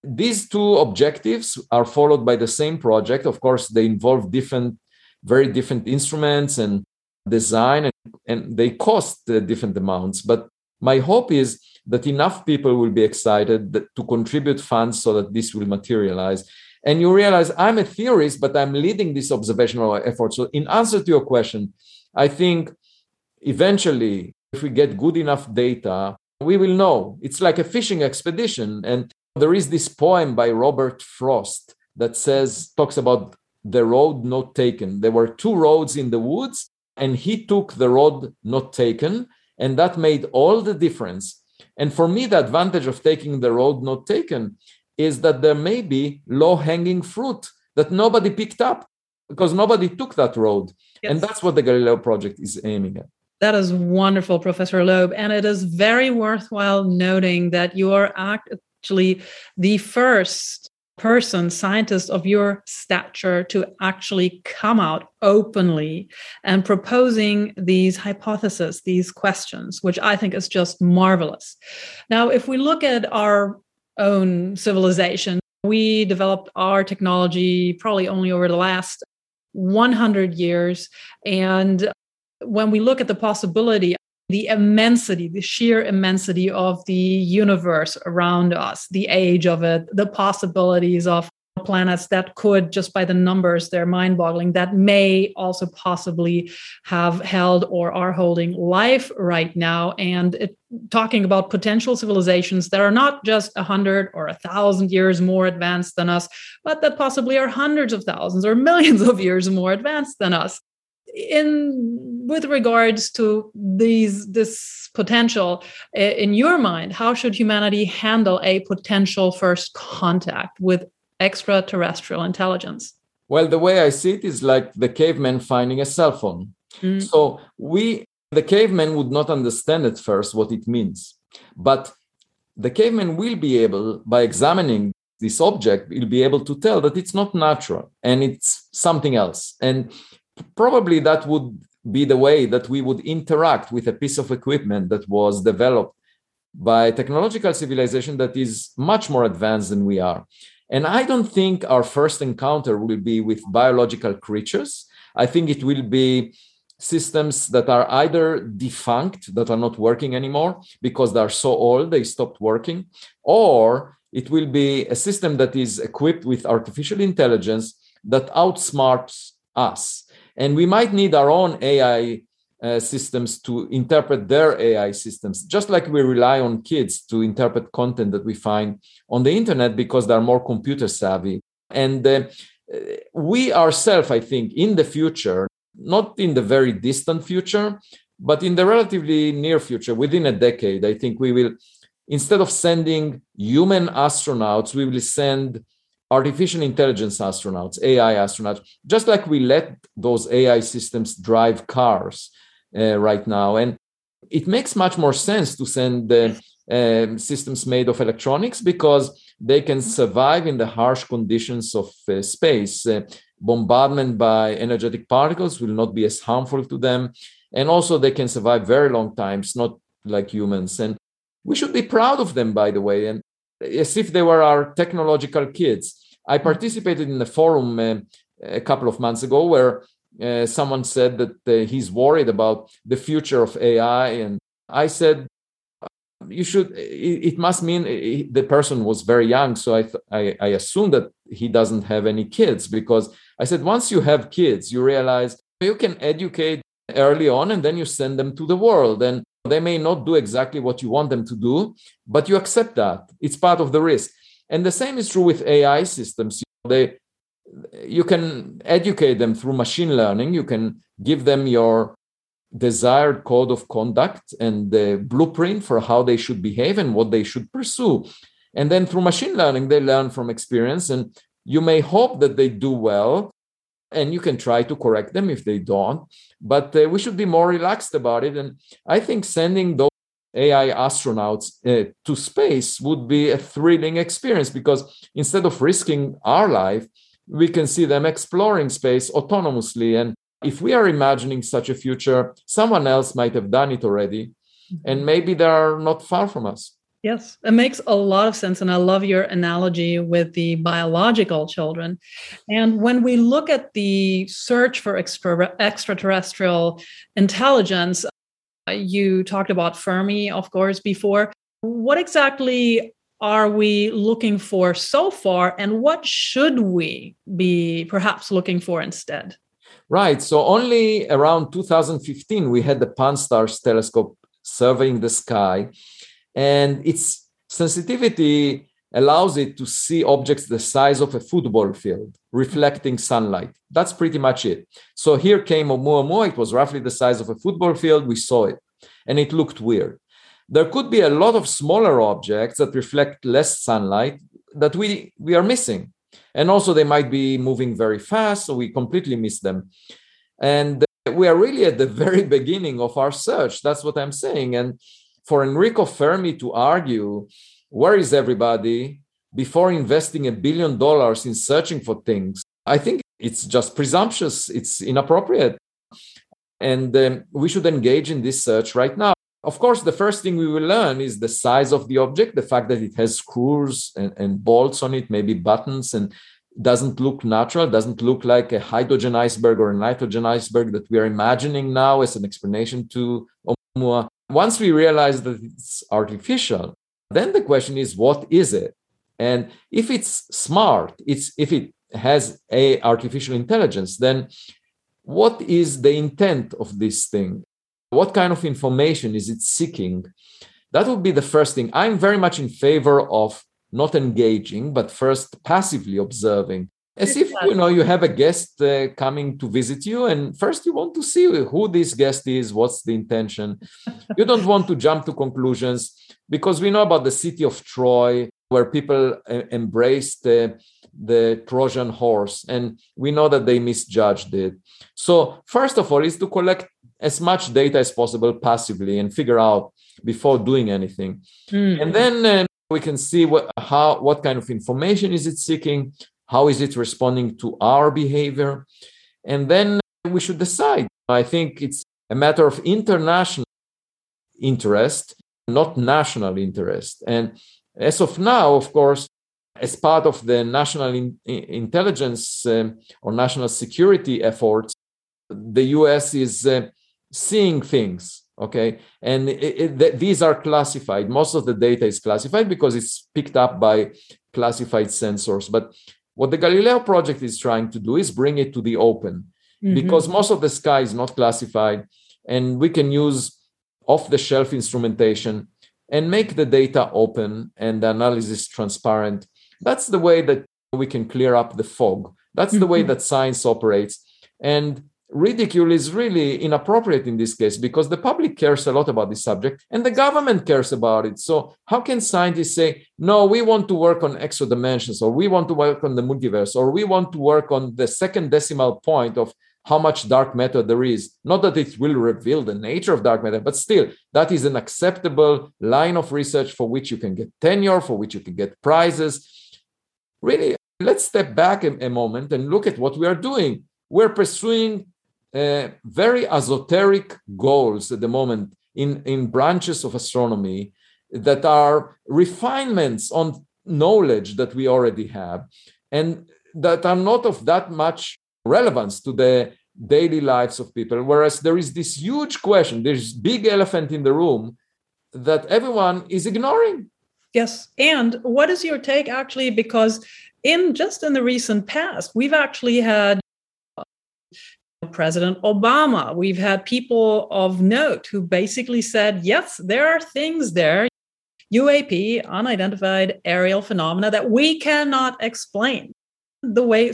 These two objectives are followed by the same project. Of course, they involve different very different instruments and design and, and they cost uh, different amounts but my hope is that enough people will be excited that, to contribute funds so that this will materialize and you realize i'm a theorist but i'm leading this observational effort so in answer to your question i think eventually if we get good enough data we will know it's like a fishing expedition and there is this poem by robert frost that says talks about the road not taken. There were two roads in the woods, and he took the road not taken, and that made all the difference. And for me, the advantage of taking the road not taken is that there may be low hanging fruit that nobody picked up because nobody took that road. Yes. And that's what the Galileo project is aiming at. That is wonderful, Professor Loeb. And it is very worthwhile noting that you are actually the first person, scientist of your stature, to actually come out openly and proposing these hypotheses, these questions, which I think is just marvelous. Now, if we look at our own civilization. We developed our technology probably only over the last 100 years. And when we look at the possibility, the immensity, the sheer immensity of the universe around us, the age of it, the possibilities of planets that could, just by the numbers, they're mind boggling, that may also possibly have held or are holding life right now. And it, talking about potential civilizations that are not just a hundred or a thousand years more advanced than us, but that possibly are hundreds of thousands or millions of years more advanced than us. In with regards to these this potential in your mind how should humanity handle a potential first contact with extraterrestrial intelligence? Well, the way I see it is like the caveman finding a cell phone. Mm. So we, the caveman would not understand at first what it means, but the caveman will be able, by examining this object, will be able to tell that it's not natural and it's something else. And probably that would be the way that we would interact with a piece of equipment that was developed by technological civilization that is much more advanced than we are. And I don't think our first encounter will be with biological creatures. I think it will be systems that are either defunct, that are not working anymore because they are so old, they stopped working, or it will be a system that is equipped with artificial intelligence that outsmarts us. And we might need our own AI uh, systems to interpret their AI systems, just like we rely on kids to interpret content that we find on the internet because they're more computer savvy. And uh, we ourselves, I think, in the future, not in the very distant future, but in the relatively near future, within a decade, I think we will, instead of sending human astronauts, we will send artificial intelligence astronauts, AI astronauts, just like we let those AI systems drive cars uh, right now. And it makes much more sense to send the um, systems made of electronics because they can survive in the harsh conditions of uh, space. Uh, bombardment by energetic particles will not be as harmful to them. And also, they can survive very long times, not like humans. And we should be proud of them, by the way, and as if they were our technological kids. I participated in a forum uh, a couple of months ago where uh, someone said that uh, he's worried about the future of AI. And I said, you should, it, it must mean it, the person was very young. So I, th- I, I assume that he doesn't have any kids because I said, once you have kids, you realize you can educate early on and then you send them to the world. And they may not do exactly what you want them to do, but you accept that. It's part of the risk. And the same is true with AI systems. They, you can educate them through machine learning. You can give them your desired code of conduct and the blueprint for how they should behave and what they should pursue. And then through machine learning, they learn from experience. And you may hope that they do well. And you can try to correct them if they don't. But uh, we should be more relaxed about it. And I think sending those AI astronauts uh, to space would be a thrilling experience because instead of risking our life, we can see them exploring space autonomously. And if we are imagining such a future, someone else might have done it already. And maybe they are not far from us. Yes, it makes a lot of sense. And I love your analogy with the biological children. And when we look at the search for extra, extraterrestrial intelligence, you talked about Fermi, of course, before. What exactly are we looking for so far, and what should we be perhaps looking for instead? Right. So, only around 2015, we had the Pan-STARRS telescope surveying the sky, and its sensitivity allows it to see objects the size of a football field reflecting sunlight. That's pretty much it. So here came Oumuamua. It was roughly the size of a football field. We saw it, and it looked weird. There could be a lot of smaller objects that reflect less sunlight that we, we are missing. And also, they might be moving very fast, so we completely miss them. And we are really at the very beginning of our search. That's what I'm saying. And for Enrico Fermi to argue, where is everybody before investing a billion dollars in searching for things, I think it's just presumptuous, it's inappropriate. And um, we should engage in this search right now. of course, the first thing we will learn is the size of the object, the fact that it has screws and, and bolts on it, maybe buttons, and doesn't look natural, doesn't look like a hydrogen iceberg or a nitrogen iceberg that we are imagining now as an explanation to Oumuamua. Once we realize that it's artificial, then the question is, what is it? And if it's smart, it's if it has a artificial intelligence, then what is the intent of this thing? What kind of information is it seeking? That would be the first thing. I'm very much in favor of not engaging, but first passively observing. As if you know you have a guest uh, coming to visit you, and first you want to see who this guest is, what's the intention. you don't want to jump to conclusions because we know about the city of Troy, where people uh, embraced the, the Trojan horse, and we know that they misjudged it. So, first of all, is to collect as much data as possible passively and figure out before doing anything. Mm. And then uh, we can see what how what kind of information is it seeking, how is it responding to our behavior, and then we should decide. I think it's a matter of international interest, not national interest. And as of now, of course, as part of the national in, intelligence um, or national security efforts, the US is uh, seeing things okay and it, it, these are classified most of the data is classified because it's picked up by classified sensors but what the galileo project is trying to do is bring it to the open mm-hmm. because most of the sky is not classified and we can use off the shelf instrumentation and make the data open and the analysis transparent that's the way that we can clear up the fog that's mm-hmm. the way mm-hmm. that science operates and ridicule is really inappropriate in this case because the public cares a lot about this subject and the government cares about it. So, how can scientists say, no, we want to work on extra dimensions, or we want to work on the multiverse, or we want to work on the second decimal point of how much dark matter there is? Not that it will reveal the nature of dark matter, but still, that is an acceptable line of research for which you can get tenure, for which you can get prizes. Really, let's step back a, a moment and look at what we are doing. We're pursuing uh, very esoteric goals at the moment in, in branches of astronomy that are refinements on knowledge that we already have and that are not of that much relevance to the daily lives of people. Whereas there is this huge question there's big elephant in the room that everyone is ignoring. Yes. And what is your take actually? Because in just in the recent past we've actually had President Obama. We've had people of note who basically said, yes, there are things there, UAP, unidentified aerial phenomena, that we cannot explain. The way,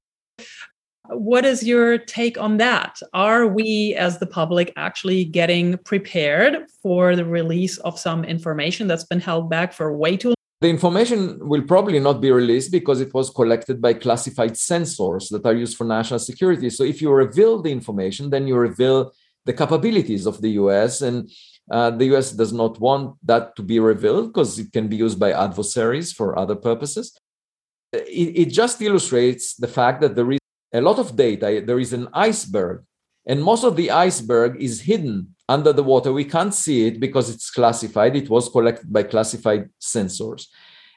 what is your take on that? Are we, as the public, actually getting prepared for the release of some information that's been held back for way too the information will probably not be released because it was collected by classified sensors that are used for national security. So if you reveal the information, then you reveal the capabilities of the US. And uh, the US does not want that to be revealed because it can be used by adversaries for other purposes. It, it just illustrates the fact that there is a lot of data, there is an iceberg, and most of the iceberg is hidden under the water. We can't see it because it's classified. It was collected by classified sensors.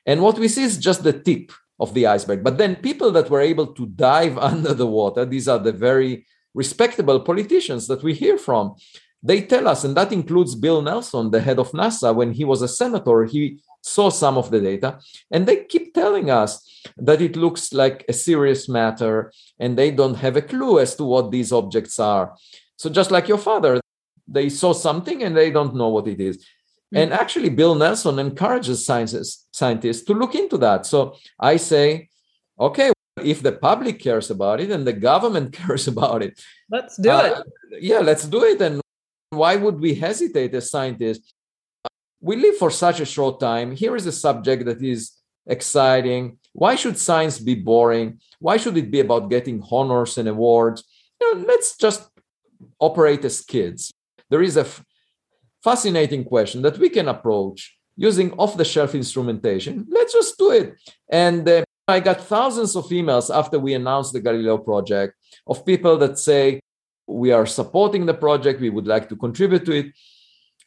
And what we see is just the tip of the iceberg. But then people that were able to dive under the water, these are the very respectable politicians that we hear from. They tell us, and that includes Bill Nelson, the head of NASA, when he was a senator, he saw some of the data, and they keep telling us that it looks like a serious matter, and they don't have a clue as to what these objects are. So, just like your father, they saw something and they don't know what it is. Mm-hmm. And actually, Bill Nelson encourages scientists, scientists to look into that. So I say, okay, if the public cares about it and the government cares about it, let's do uh, it. Yeah, let's do it. And why would we hesitate as scientists? We live for such a short time. Here is a subject that is exciting. Why should science be boring? Why should it be about getting honors and awards? You know, let's just operate as kids there is a f- fascinating question that we can approach using off the shelf instrumentation. Let's just do it. And uh, I got thousands of emails after we announced the Galileo project of people that say, we are supporting the project, we would like to contribute to it.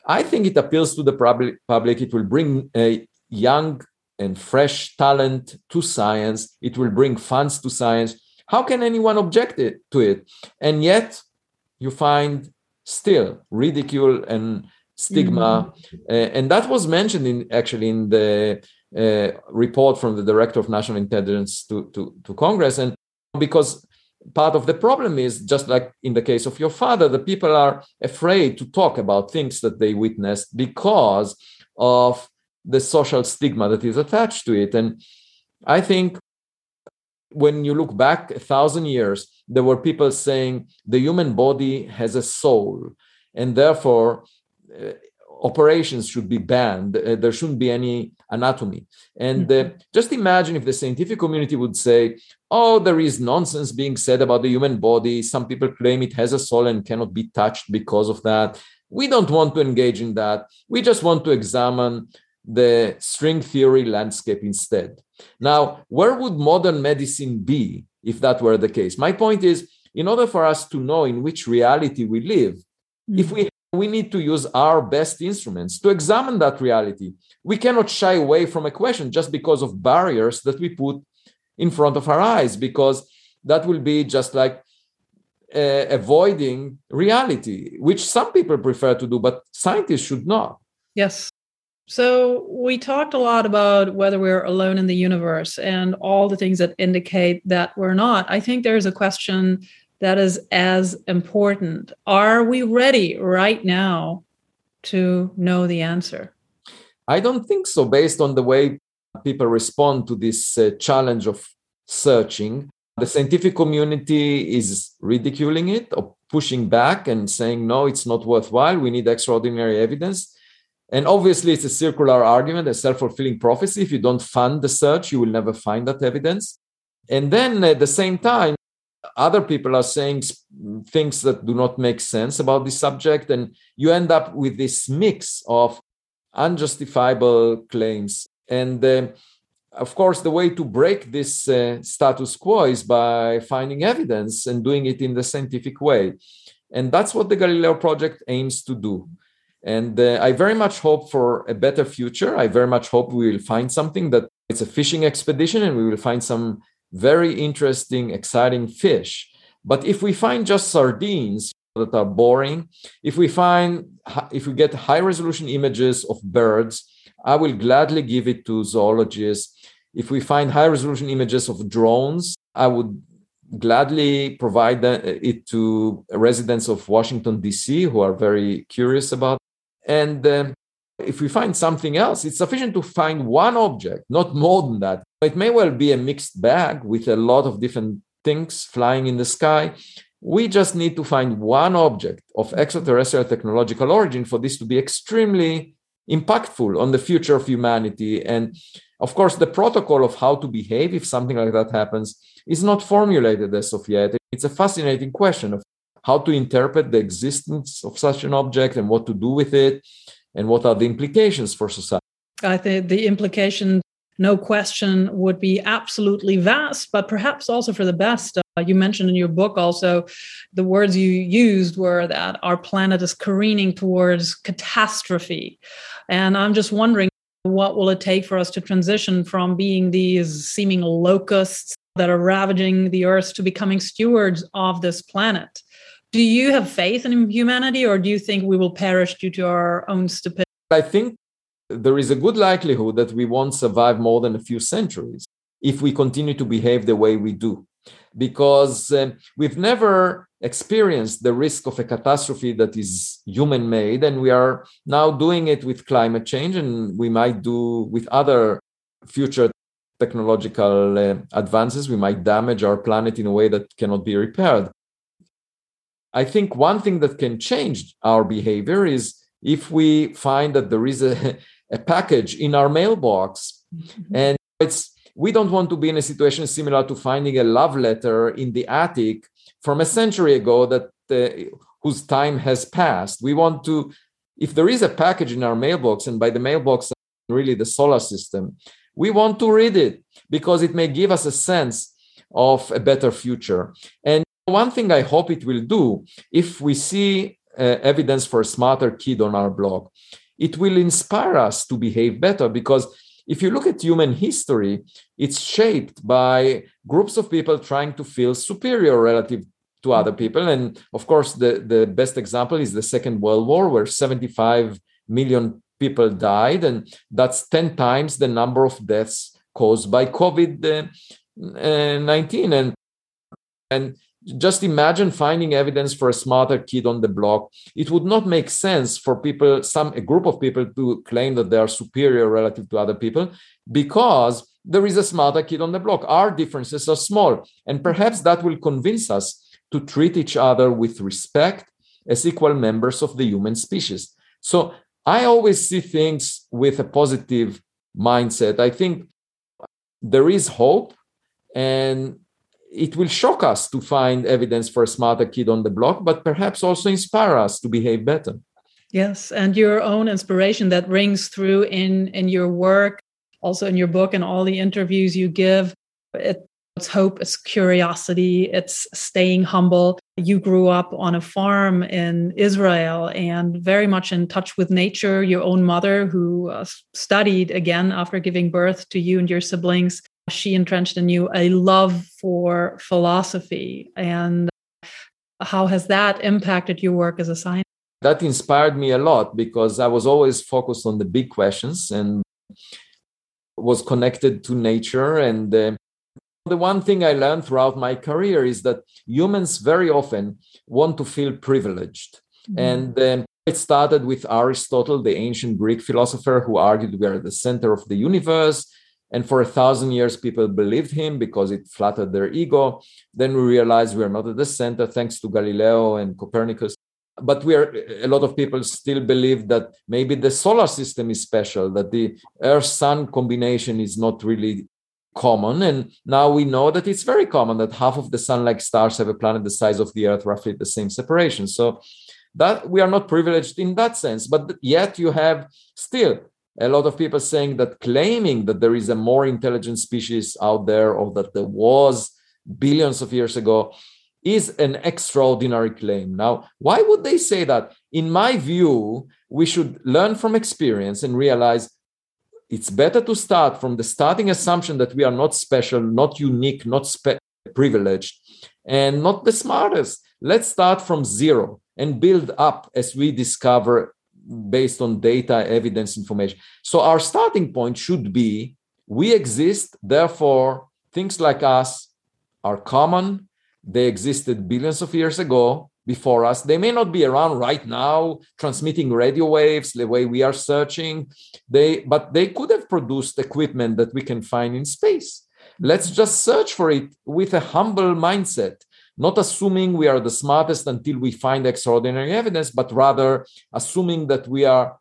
I think it appeals to the public. It will bring a young and fresh talent to science. It will bring funds to science. How can anyone object it, to it? And yet, you find still ridicule and stigma, mm-hmm. uh, and that was mentioned in actually in the uh, report from the director of national intelligence to, to, to Congress. And because part of the problem is just like in the case of your father, the people are afraid to talk about things that they witnessed because of the social stigma that is attached to it. And I think when you look back a thousand years, there were people saying the human body has a soul, and therefore uh, operations should be banned. Uh, there shouldn't be any anatomy. And uh, mm-hmm. just imagine if the scientific community would say, oh, there is nonsense being said about the human body. Some people claim it has a soul and cannot be touched because of that. We don't want to engage in that. We just want to examine the string theory landscape instead. Now, where would modern medicine be if that were the case? My point is, in order for us to know in which reality we live, mm-hmm. if we we need to use our best instruments to examine that reality. We cannot shy away from a question just because of barriers that we put in front of our eyes, because that will be just like uh, avoiding reality, which some people prefer to do, but scientists should not. Yes. So we talked a lot about whether we're alone in the universe and all the things that indicate that we're not. I think there's a question that is as important. Are we ready right now to know the answer? I don't think so, based on the way people respond to this uh, challenge of searching. The scientific community is ridiculing it or pushing back and saying, no, it's not worthwhile. We need extraordinary evidence. And obviously, it's a circular argument, a self fulfilling prophecy. If you don't fund the search, you will never find that evidence. And then at the same time, other people are saying things that do not make sense about this subject and you end up with this mix of unjustifiable claims and uh, of course the way to break this uh, status quo is by finding evidence and doing it in the scientific way and that's what the galileo project aims to do and uh, i very much hope for a better future i very much hope we will find something that it's a fishing expedition and we will find some very interesting, exciting fish. But if we find just sardines that are boring, if we find if we get high resolution images of birds, I will gladly give it to zoologists. If we find high resolution images of drones, I would gladly provide it to residents of Washington D.C. who are very curious about. And um, if we find something else, it's sufficient to find one object, not more than that. It may well be a mixed bag with a lot of different things flying in the sky. We just need to find one object of extraterrestrial technological origin for this to be extremely impactful on the future of humanity. And of course, the protocol of how to behave if something like that happens is not formulated as of yet. It's a fascinating question of how to interpret the existence of such an object and what to do with it and what are the implications for society? I think the implication, no question, would be absolutely vast, but perhaps also for the best. Uh, you mentioned in your book also the words you used were that our planet is careening towards catastrophe. And I'm just wondering what will it take for us to transition from being these seeming locusts that are ravaging the earth to becoming stewards of this planet? Do you have faith in humanity, or do you think we will perish due to our own stupidity? I think there is a good likelihood that we won't survive more than a few centuries if we continue to behave the way we do. Because uh, we've never experienced the risk of a catastrophe that is human made, and we are now doing it with climate change, and we might do with other future technological uh, advances. We might damage our planet in a way that cannot be repaired. I think one thing that can change our behavior is if we find that there is a, a package in our mailbox mm-hmm. and it's we don't want to be in a situation similar to finding a love letter in the attic from a century ago that uh, whose time has passed we want to if there is a package in our mailbox and by the mailbox really the solar system we want to read it because it may give us a sense of a better future and one thing I hope it will do, if we see uh, evidence for a smarter kid on our blog, it will inspire us to behave better because if you look at human history, it's shaped by groups of people trying to feel superior relative to other people. And of course, the, the best example is the Second World War, where 75 million people died. And that's 10 times the number of deaths caused by COVID 19. And, and just imagine finding evidence for a smarter kid on the block. It would not make sense for people some a group of people to claim that they are superior relative to other people because there is a smarter kid on the block. Our differences are small and perhaps that will convince us to treat each other with respect as equal members of the human species. So i always see things with a positive mindset. I think there is hope and it will shock us to find evidence for a smarter kid on the block, but perhaps also inspire us to behave better. Yes, and your own inspiration that rings through in in your work, also in your book and all the interviews you give. It's hope, it's curiosity, it's staying humble. You grew up on a farm in Israel and very much in touch with nature. Your own mother, who uh, studied again after giving birth to you and your siblings, she entrenched in you a love for philosophy. And how has that impacted your work as a scientist? That inspired me a lot because I was always focused on the big questions and was connected to nature. And uh, the one thing I learned throughout my career is that humans very often want to feel privileged. Mm-hmm. And um, it started with Aristotle, the ancient Greek philosopher who argued we are the center of the universe and for a thousand years, people believed him because it flattered their ego. Then we realized we are not at the center, thanks to Galileo and Copernicus. But we are a lot of people still believe that maybe the solar system is special, that the Earth Sun combination is not really common. And now we know that it's very common that half of the sun like stars have a planet the size of the Earth, roughly the same separation. So that we are not privileged in that sense. But yet you have still a lot of people saying that claiming that there is a more intelligent species out there or that there was billions of years ago is an extraordinary claim. Now, why would they say that? In my view, we should learn from experience and realize it's better to start from the starting assumption that we are not special, not unique, not spe- privileged, and not the smartest. Let's start from zero and build up as we discover based on data, evidence, information. So our starting point should be we exist, therefore, things like us are common. They existed billions of years ago before us. They may not be around right now, transmitting radio waves the way we are searching. They, but they could have produced equipment that we can find in space. Let's just search for it with a humble mindset not assuming we are the smartest until we find extraordinary evidence, but rather assuming that we are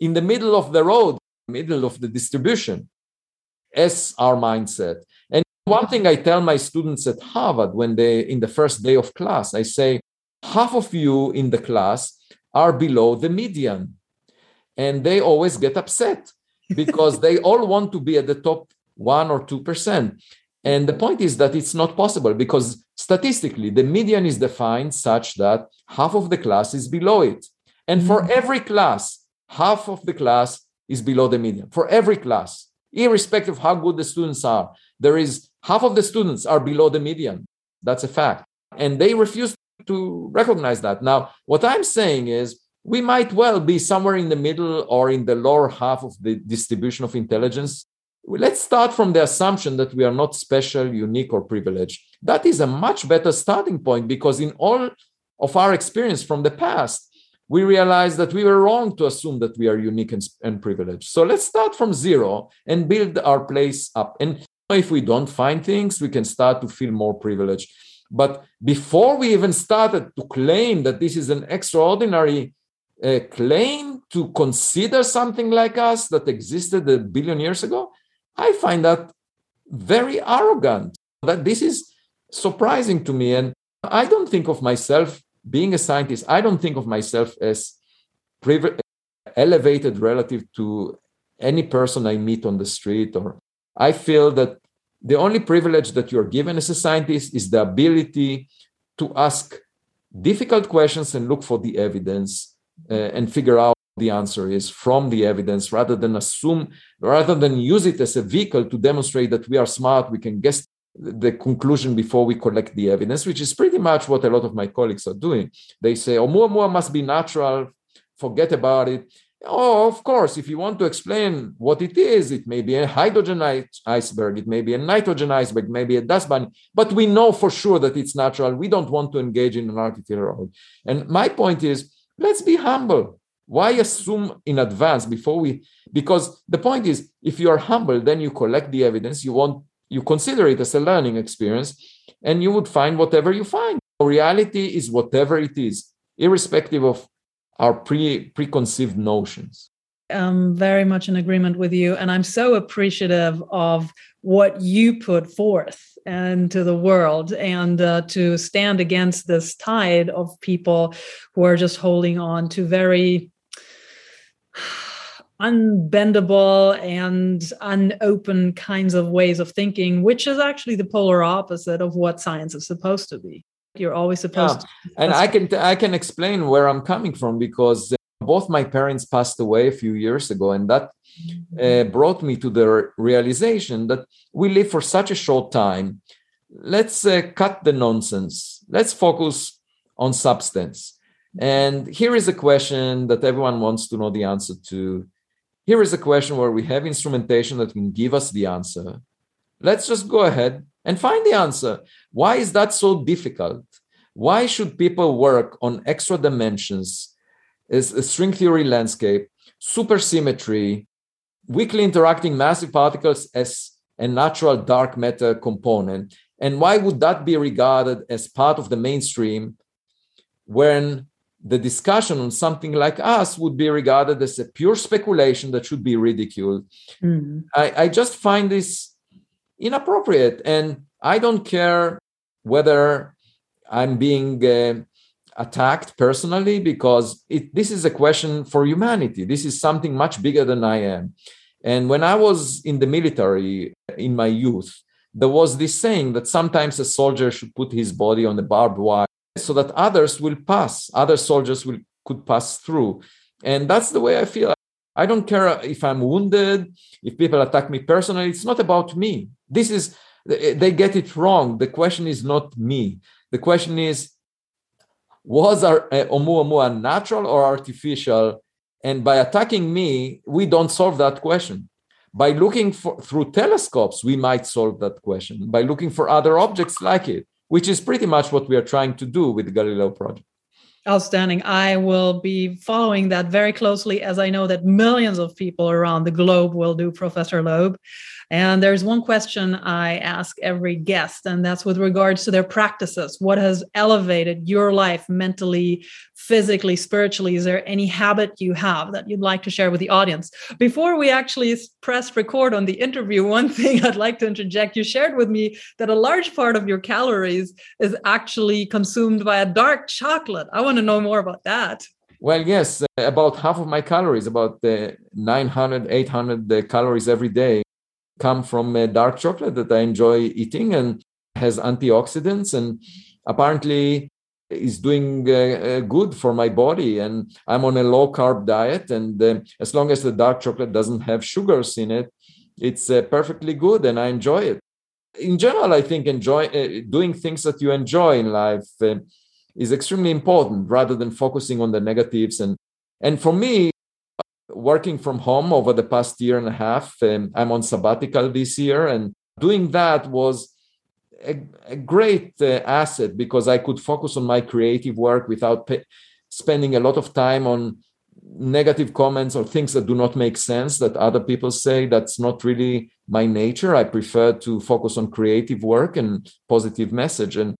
in the middle of the road, middle of the distribution, as our mindset. And one thing I tell my students at Harvard when they, in the first day of class, I say, half of you in the class are below the median. And they always get upset because they all want to be at the top one or 2%. And the point is that it's not possible because statistically, the median is defined such that half of the class is below it. And for mm-hmm. every class, half of the class is below the median. For every class, irrespective of how good the students are, there is half of the students are below the median. That's a fact. And they refuse to recognize that. Now, what I'm saying is we might well be somewhere in the middle or in the lower half of the distribution of intelligence let's start from the assumption that we are not special, unique, or privileged. That is a much better starting point because in all of our experience from the past, we realized that we were wrong to assume that we are unique and, and privileged. So let's start from zero and build our place up. And if we don't find things, we can start to feel more privileged. But before we even started to claim that this is an extraordinary uh, claim to consider something like us that existed a billion years ago, I find that very arrogant. That this is surprising to me. And I don't think of myself being a scientist, I don't think of myself as priv- elevated relative to any person I meet on the street. Or I feel that the only privilege that you're given as a scientist is the ability to ask difficult questions and look for the evidence uh, and figure out the answer is from the evidence rather than assume rather than use it as a vehicle to demonstrate that we are smart we can guess the conclusion before we collect the evidence which is pretty much what a lot of my colleagues are doing. They say oh more must be natural forget about it. Oh of course if you want to explain what it is it may be a hydrogen iceberg it may be a nitrogen iceberg maybe a dust bunny but we know for sure that it's natural. We don't want to engage in an artificial and my point is let's be humble why assume in advance before we? Because the point is, if you are humble, then you collect the evidence. You want you consider it as a learning experience, and you would find whatever you find. Reality is whatever it is, irrespective of our pre preconceived notions. I'm very much in agreement with you, and I'm so appreciative of what you put forth into the world and uh, to stand against this tide of people who are just holding on to very unbendable and unopen kinds of ways of thinking, which is actually the polar opposite of what science is supposed to be. You're always supposed yeah. to. And I can I can explain where I'm coming from because uh, both my parents passed away a few years ago, and that uh, brought me to the realization that we live for such a short time. Let's uh, cut the nonsense. Let's focus on substance. And here is a question that everyone wants to know the answer to. Here is a question where we have instrumentation that can give us the answer. Let's just go ahead and find the answer. Why is that so difficult? Why should people work on extra dimensions, is a string theory landscape, supersymmetry, weakly interacting massive particles as a natural dark matter component? And why would that be regarded as part of the mainstream when the discussion on something like us would be regarded as a pure speculation that should be ridiculed. Mm-hmm. I, I just find this inappropriate. And I don't care whether I'm being uh, attacked personally because it, this is a question for humanity. This is something much bigger than I am. And when I was in the military in my youth, there was this saying that sometimes a soldier should put his body on the barbed wire so that others will pass other soldiers will could pass through. And that's the way i feel. I don't care if i'm wounded if people attack me personally it's not about me. This is they get it wrong. The question is not me. The question is was our uh, Oumuamua natural or artificial? And by attacking me we don't solve that question. By looking for, through telescopes we might solve that question. By looking for other objects like it which is pretty much what we are trying to do with the Galileo project. Outstanding. I will be following that very closely as I know that millions of people around the globe will do, Professor Loeb. And there's one question I ask every guest, and that's with regards to their practices. What has elevated your life mentally, physically, spiritually? Is there any habit you have that you'd like to share with the audience? Before we actually press record on the interview, one thing I'd like to interject you shared with me that a large part of your calories is actually consumed by a dark chocolate. I want to know more about that. Well, yes, uh, about half of my calories, about uh, 900, 800 uh, calories every day, come from a dark chocolate that I enjoy eating and has antioxidants and apparently is doing uh, uh, good for my body. And i'm on a low carb diet and uh, as long as the dark chocolate doesn't have sugars in it it's uh, perfectly good and i enjoy it. In general i think enjoy uh, doing things that you enjoy in life uh, is extremely important rather than focusing on the negatives. And and for me working from home over the past year and a half. Um, I'm on sabbatical this year, and doing that was a, a great uh, asset because I could focus on my creative work without spending a lot of time on negative comments or things that do not make sense that other people say. That's not really my nature. I prefer to focus on creative work and positive message. And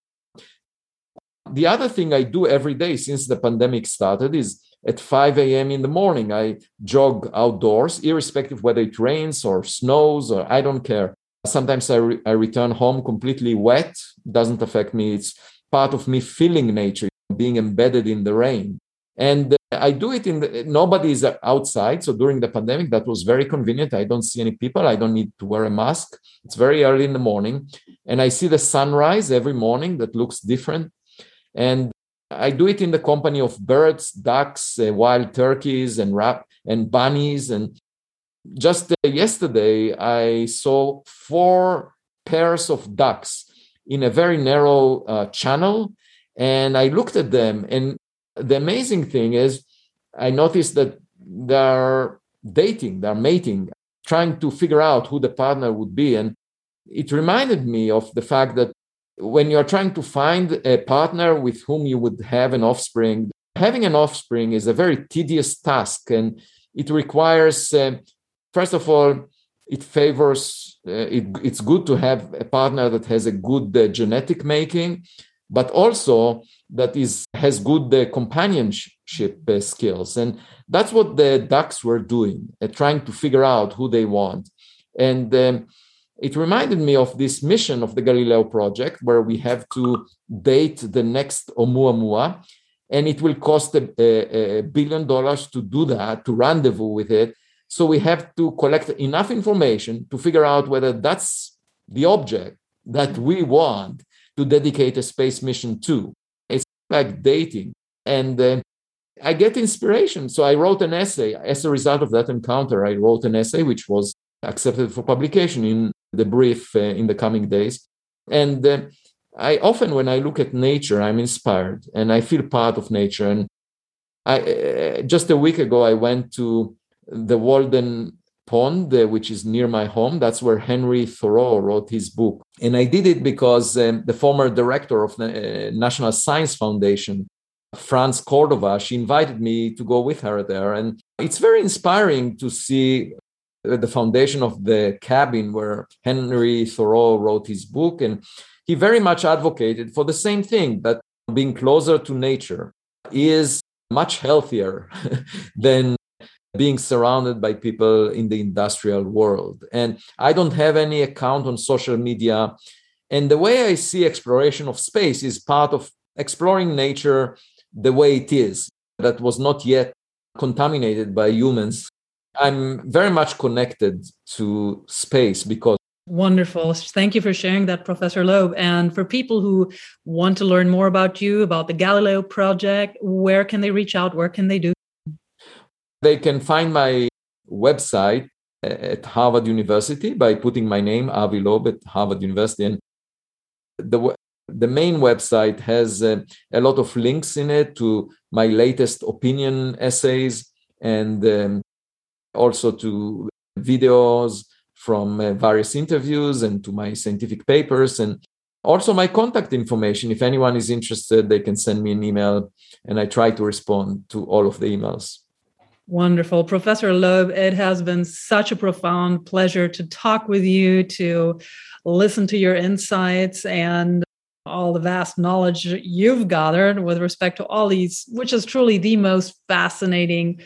the other thing I do every day since the pandemic started is at 5 a.m. in the morning. I jog outdoors, irrespective whether it rains or snows or I don't care. Sometimes I, re- I return home completely wet, doesn't affect me. It's part of me feeling nature, being embedded in the rain. And uh, I do it in the, nobody is outside. So during the pandemic, that was very convenient. I don't see any people. I don't need to wear a mask. It's very early in the morning. And I see the sunrise every morning that looks different. And I do it in the company of birds, ducks, uh, wild turkeys, and rap and bunnies. And just uh, yesterday, I saw four pairs of ducks in a very narrow uh, channel, and I looked at them. And the amazing thing is, I noticed that they're dating, they're mating, trying to figure out who the partner would be. And it reminded me of the fact that when you're trying to find a partner with whom you would have an offspring, having an offspring is a very tedious task and it requires, uh, first of all, it favors, uh, it, it's good to have a partner that has a good uh, genetic making, but also that is has good uh, companionship uh, skills. And that's what the ducks were doing, uh, trying to figure out who they want. And um, it reminded me of this mission of the Galileo project, where we have to date the next Oumuamua, and it will cost a, a, a, billion dollars to do that, to rendezvous with it. So we have to collect enough information to figure out whether that's the object that we want to dedicate a space mission to. It's like dating. And uh, I get inspiration. So I wrote an essay. As a result of that encounter, I wrote an essay which was accepted for publication in the brief uh, in the coming days. And uh, I often, when I look at nature, I'm inspired and I feel part of nature. And I uh, just a week ago, I went to the Walden Pond, which is near my home. That's where Henry Thoreau wrote his book. And I did it because um, the former director of the National Science Foundation, France Cordova, she invited me to go with her there. And it's very inspiring to see Uh, the foundation of the cabin where Henry Thoreau wrote his book. And he very much advocated for the same thing that being closer to nature is much healthier than being surrounded by people in the industrial world. And I don't have any account on social media. And the way I see exploration of space is part of exploring nature the way it is, that was not yet contaminated by humans I'm very much connected to space because. Wonderful. Thank you for sharing that, Professor Loeb. And for people who want to learn more about you, about the Galileo project, where can they reach out? Where can they do? They can find my website at Harvard University by putting my name, Avi Loeb, at Harvard University. And the, the main website has uh, a lot of links in it to my latest opinion essays and um, also to videos from uh, various interviews and to my scientific papers and also my contact information. If anyone is interested they can send me an email and i try to respond to all of the emails. Wonderful. Professor loeb it has been such a profound pleasure to talk with you to listen to your insights and all the vast knowledge you've gathered with respect to all these which is truly the most fascinating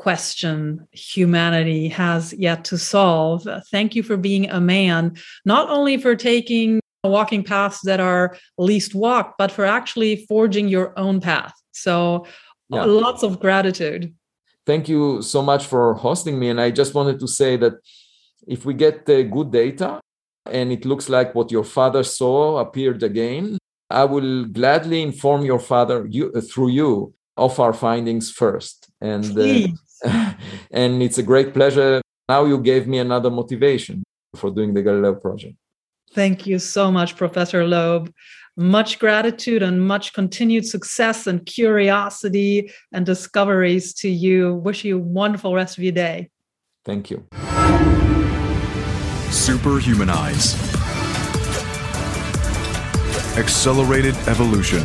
question humanity has yet to solve. Thank you for being a man, not only for taking walking paths that are least walked, but for actually forging your own path. So, yeah. lots of gratitude. Thank you so much for hosting me. And I just wanted to say that if we get the good data and it looks like what your father saw appeared again, I will gladly inform your father you, through you of our findings first. And uh, and it's a great pleasure. Now you gave me another motivation for doing the Galileo project. Thank you so much, Professor Loeb. Much gratitude and much continued success and curiosity and discoveries to you. Wish you a wonderful rest of your day. Thank you. Superhumanize. Accelerated evolution.